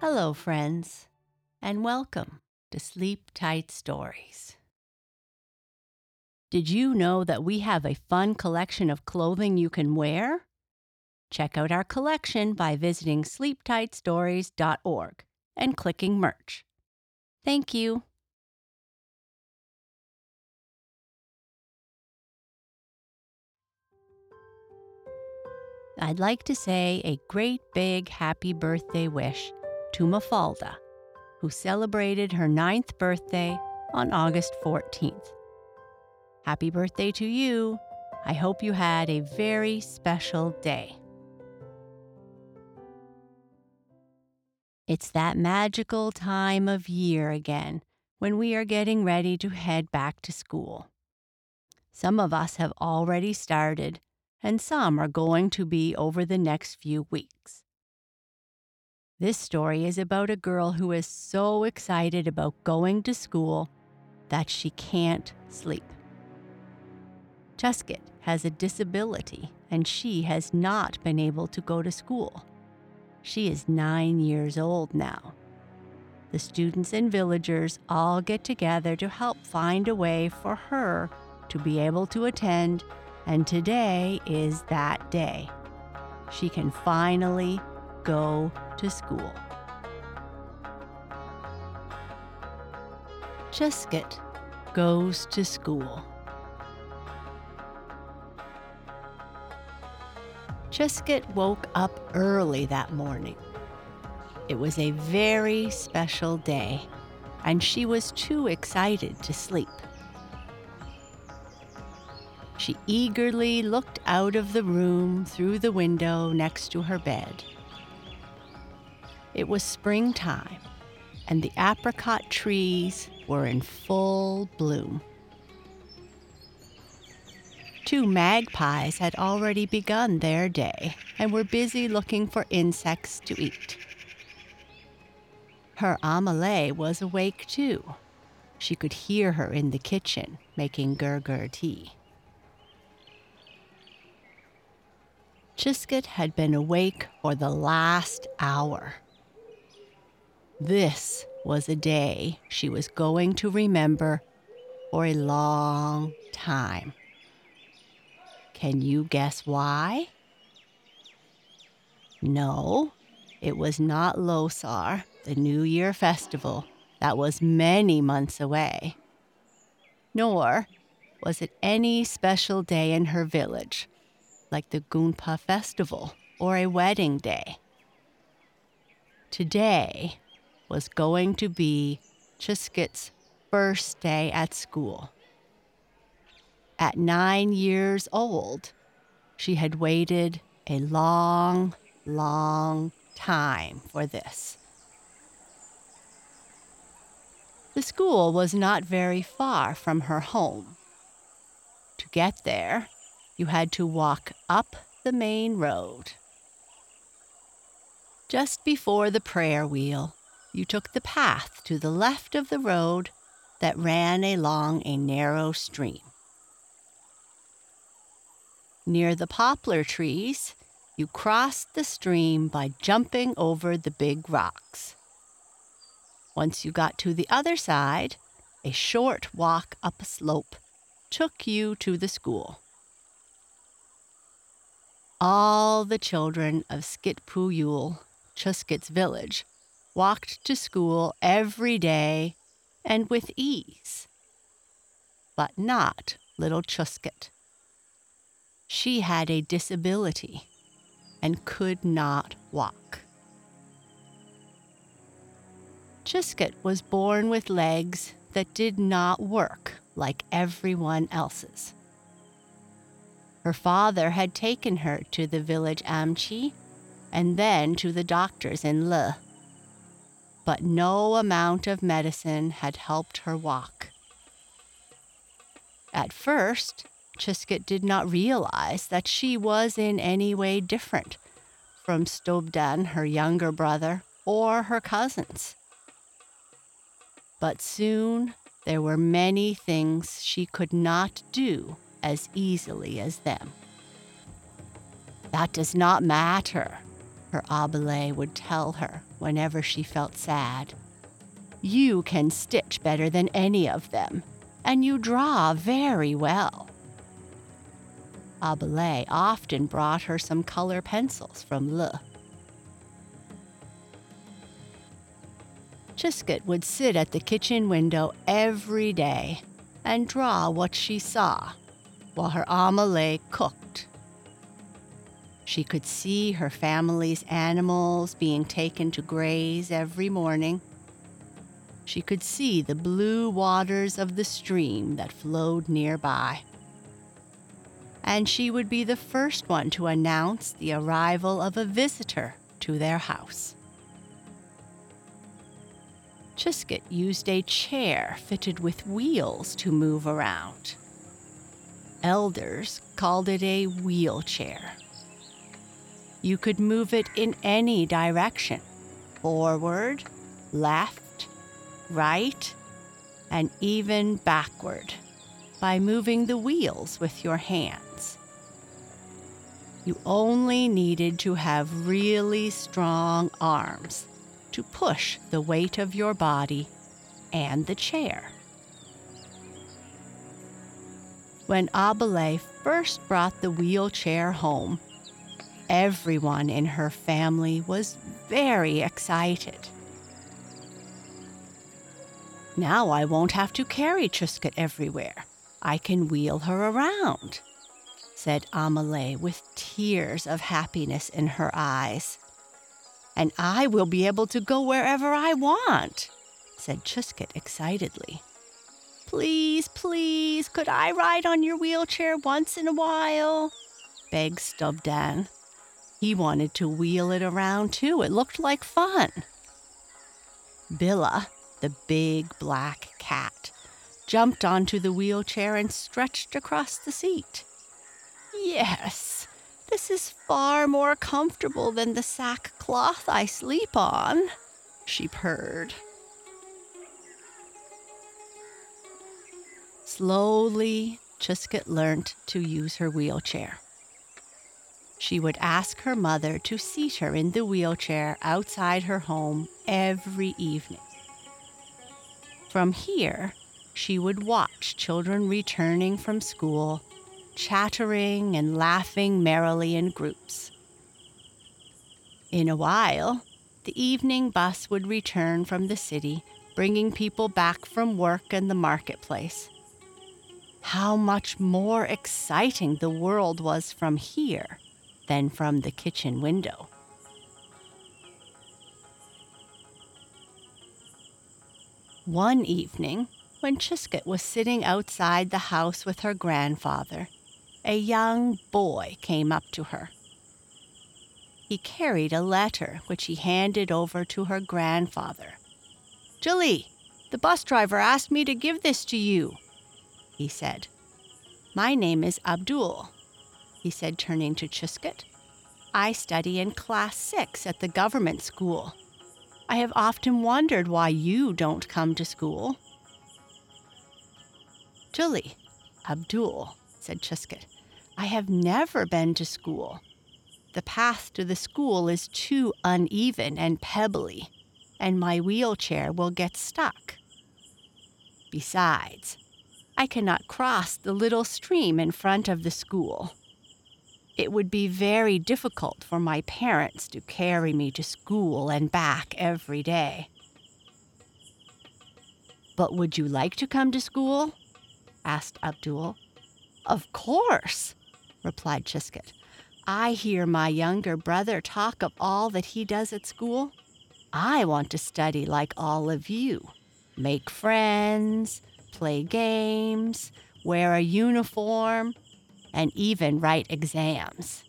Hello, friends, and welcome to Sleep Tight Stories. Did you know that we have a fun collection of clothing you can wear? Check out our collection by visiting sleeptightstories.org and clicking merch. Thank you. I'd like to say a great big happy birthday wish to Mafalda, who celebrated her ninth birthday on August 14th. Happy birthday to you. I hope you had a very special day. It's that magical time of year again when we are getting ready to head back to school. Some of us have already started, and some are going to be over the next few weeks. This story is about a girl who is so excited about going to school that she can't sleep. Chuskit has a disability and she has not been able to go to school. She is nine years old now. The students and villagers all get together to help find a way for her to be able to attend, and today is that day. She can finally go to school. Chuskit goes to school. Chuskit woke up early that morning. It was a very special day, and she was too excited to sleep. She eagerly looked out of the room through the window next to her bed. It was springtime, and the apricot trees were in full bloom. Two magpies had already begun their day and were busy looking for insects to eat. Her Amelie was awake too. She could hear her in the kitchen making gurgur tea. Chusket had been awake for the last hour. This was a day she was going to remember for a long time. Can you guess why? No, it was not Losar, the New Year festival that was many months away. Nor was it any special day in her village, like the Gunpa festival or a wedding day. Today was going to be Chuskit's first day at school. At nine years old, she had waited a long, long time for this. The school was not very far from her home. To get there, you had to walk up the main road. Just before the prayer wheel, you took the path to the left of the road that ran along a narrow stream. Near the poplar trees, you crossed the stream by jumping over the big rocks. Once you got to the other side, a short walk up a slope took you to the school. All the children of Skitpuyul, Chuskit's village, walked to school every day and with ease. But not little Chuskit. She had a disability and could not walk. Chuskit was born with legs that did not work like everyone else's. Her father had taken her to the village Amchi and then to the doctors in Leh but no amount of medicine had helped her walk. At first, Chuskit did not realize that she was in any way different from Stobdan, her younger brother, or her cousins. But soon there were many things she could not do as easily as them. That does not matter, her Abele would tell her whenever she felt sad. You can stitch better than any of them, and you draw very well. Abele often brought her some color pencils from Leh. Chuskit would sit at the kitchen window every day and draw what she saw while her Amalie cooked. She could see her family's animals being taken to graze every morning. She could see the blue waters of the stream that flowed nearby. And she would be the first one to announce the arrival of a visitor to their house. Chuskit used a chair fitted with wheels to move around. Elders called it a wheelchair. You could move it in any direction forward, left, right, and even backward by moving the wheels with your hands. You only needed to have really strong arms to push the weight of your body and the chair. When Abele first brought the wheelchair home, everyone in her family was very excited. Now I won't have to carry Chuskit everywhere. I can wheel her around, said Amelie with tears of happiness in her eyes and I will be able to go wherever I want, said Chuskit excitedly. Please, please, could I ride on your wheelchair once in a while? begged Stobdan. He wanted to wheel it around too. It looked like fun. Billa, the big black cat, jumped onto the wheelchair and stretched across the seat. Yes, this is far more comfortable than the sackcloth I sleep on, she purred. Slowly, Chuskit learned to use her wheelchair. She would ask her mother to seat her in the wheelchair outside her home every evening. From here, she would watch children returning from school chattering and laughing merrily in groups. In a while, the evening bus would return from the city, bringing people back from work and the marketplace. How much more exciting the world was from here than from the kitchen window. One evening, when Chuskit was sitting outside the house with her grandfather, a young boy came up to her. He carried a letter which he handed over to her grandfather. Julley, the bus driver asked me to give this to you, he said. My name is Abdul, he said, turning to Chuskit. I study in class six at the government school. I have often wondered why you don't come to school. Julley, Abdul, said Chuskit. I have never been to school. The path to the school is too uneven and pebbly, and my wheelchair will get stuck. Besides, I cannot cross the little stream in front of the school. It would be very difficult for my parents to carry me to school and back every day. But would you like to come to school? asked Abdul. Of course, replied Chuskit. I hear my younger brother talk of all that he does at school. I want to study like all of you make friends, play games, wear a uniform, and even write exams.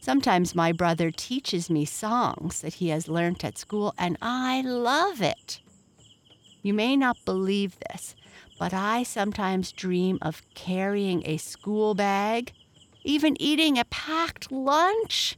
Sometimes my brother teaches me songs that he has learnt at school, and I love it. You may not believe this, but I sometimes dream of carrying a school bag, even eating a packed lunch.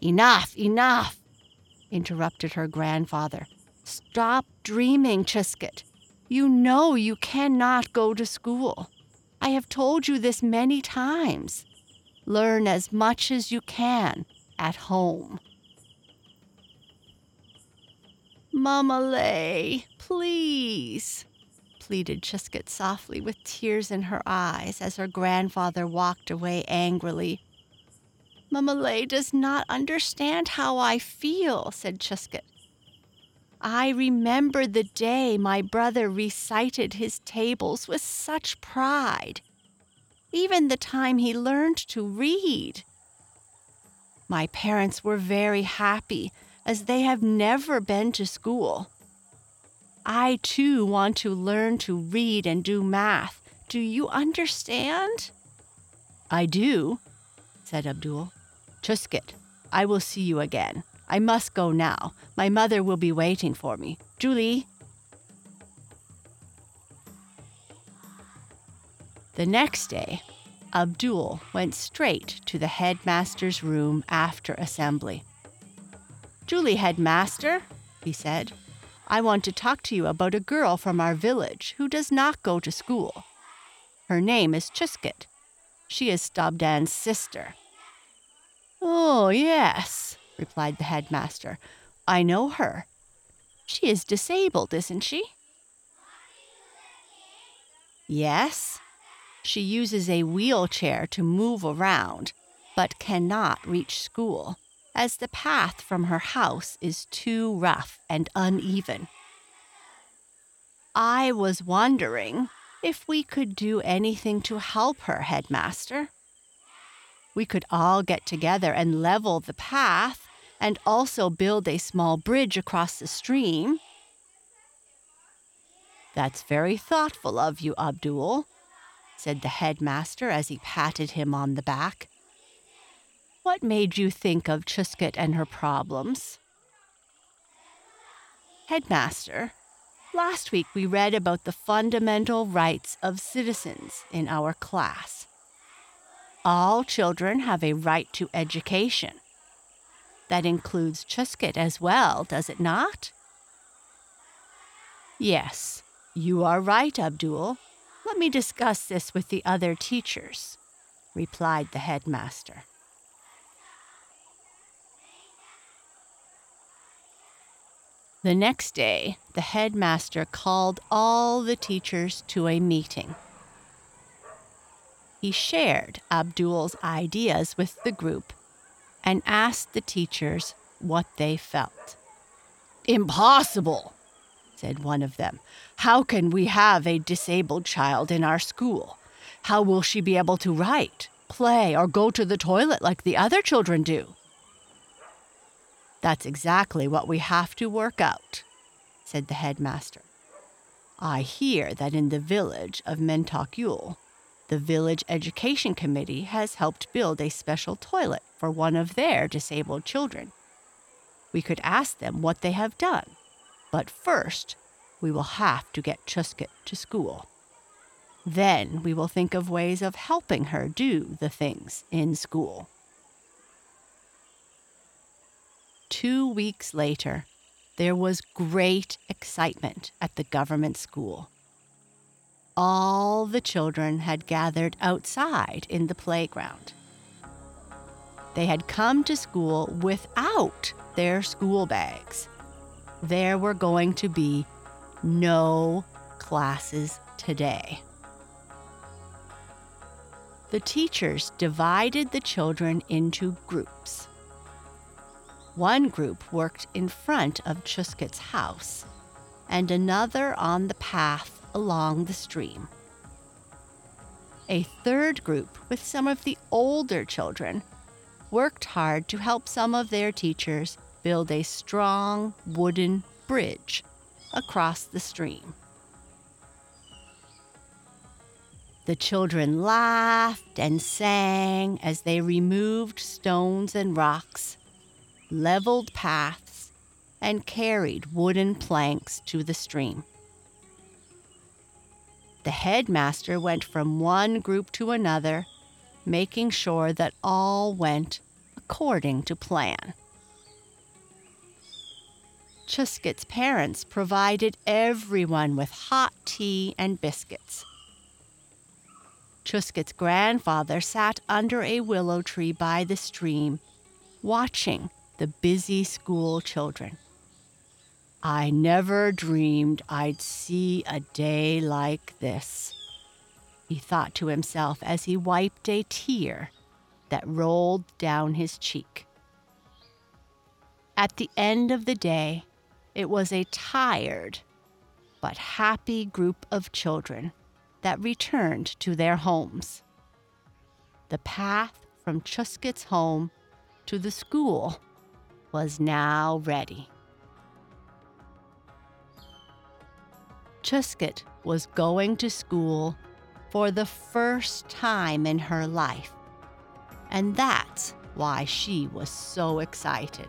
Enough, enough, interrupted her grandfather. Stop dreaming, Chuskit. You know you cannot go to school. I have told you this many times. Learn as much as you can at home. Mama Lay, please, pleaded Chuskit softly with tears in her eyes as her grandfather walked away angrily. Mama Lay does not understand how I feel, said Chuskit. I remember the day my brother recited his tables with such pride, even the time he learned to read. My parents were very happy as they have never been to school. I too want to learn to read and do math. Do you understand? I do, said Abdul. Chuskit, I will see you again. I must go now. My mother will be waiting for me. Julley. The next day, Abdul went straight to the headmaster's room after assembly. Julley, headmaster, he said, I want to talk to you about a girl from our village who does not go to school. Her name is Chuskit. She is Stobdan's sister. Oh, yes, replied the headmaster. I know her. She is disabled, isn't she? Yes. She uses a wheelchair to move around, but cannot reach school, as the path from her house is too rough and uneven. I was wondering if we could do anything to help her, headmaster. We could all get together and level the path and also build a small bridge across the stream. That's very thoughtful of you, Abdul, said the headmaster as he patted him on the back. What made you think of Chuskit and her problems? Headmaster, last week we read about the fundamental rights of citizens in our class. All children have a right to education. That includes Chuskit as well, does it not? Yes, you are right, Abdul. Let me discuss this with the other teachers, replied the headmaster. The next day, the headmaster called all the teachers to a meeting. He shared Abdul's ideas with the group and asked the teachers what they felt. Impossible, said one of them. How can we have a disabled child in our school? How will she be able to write, play, or go to the toilet like the other children do? That's exactly what we have to work out, said the headmaster. I hear that in the village of Mentakul, the village education committee has helped build a special toilet for one of their disabled children. We could ask them what they have done, but first we will have to get Chuskit to school. Then we will think of ways of helping her do the things in school. Two weeks later, there was great excitement at the government school all the children had gathered outside in the playground. They had come to school without their school bags. There were going to be no classes today. The teachers divided the children into groups. One group worked in front of Chuskit's house, and another on the path along the stream. A third group, with some of the older children, worked hard to help some of their teachers build a strong wooden bridge across the stream. The children laughed and sang as they removed stones and rocks, leveled paths, and carried wooden planks to the stream. The headmaster went from one group to another, making sure that all went according to plan. Chuskit's parents provided everyone with hot tea and biscuits. Chuskit's grandfather sat under a willow tree by the stream watching the busy school children. I never dreamed I'd see a day like this, he thought to himself as he wiped a tear that rolled down his cheek. At the end of the day, it was a tired but happy group of children that returned to their homes. The path from Chuskit's home to the school was now ready. Chuskit was going to school for the first time in her life, and that's why she was so excited.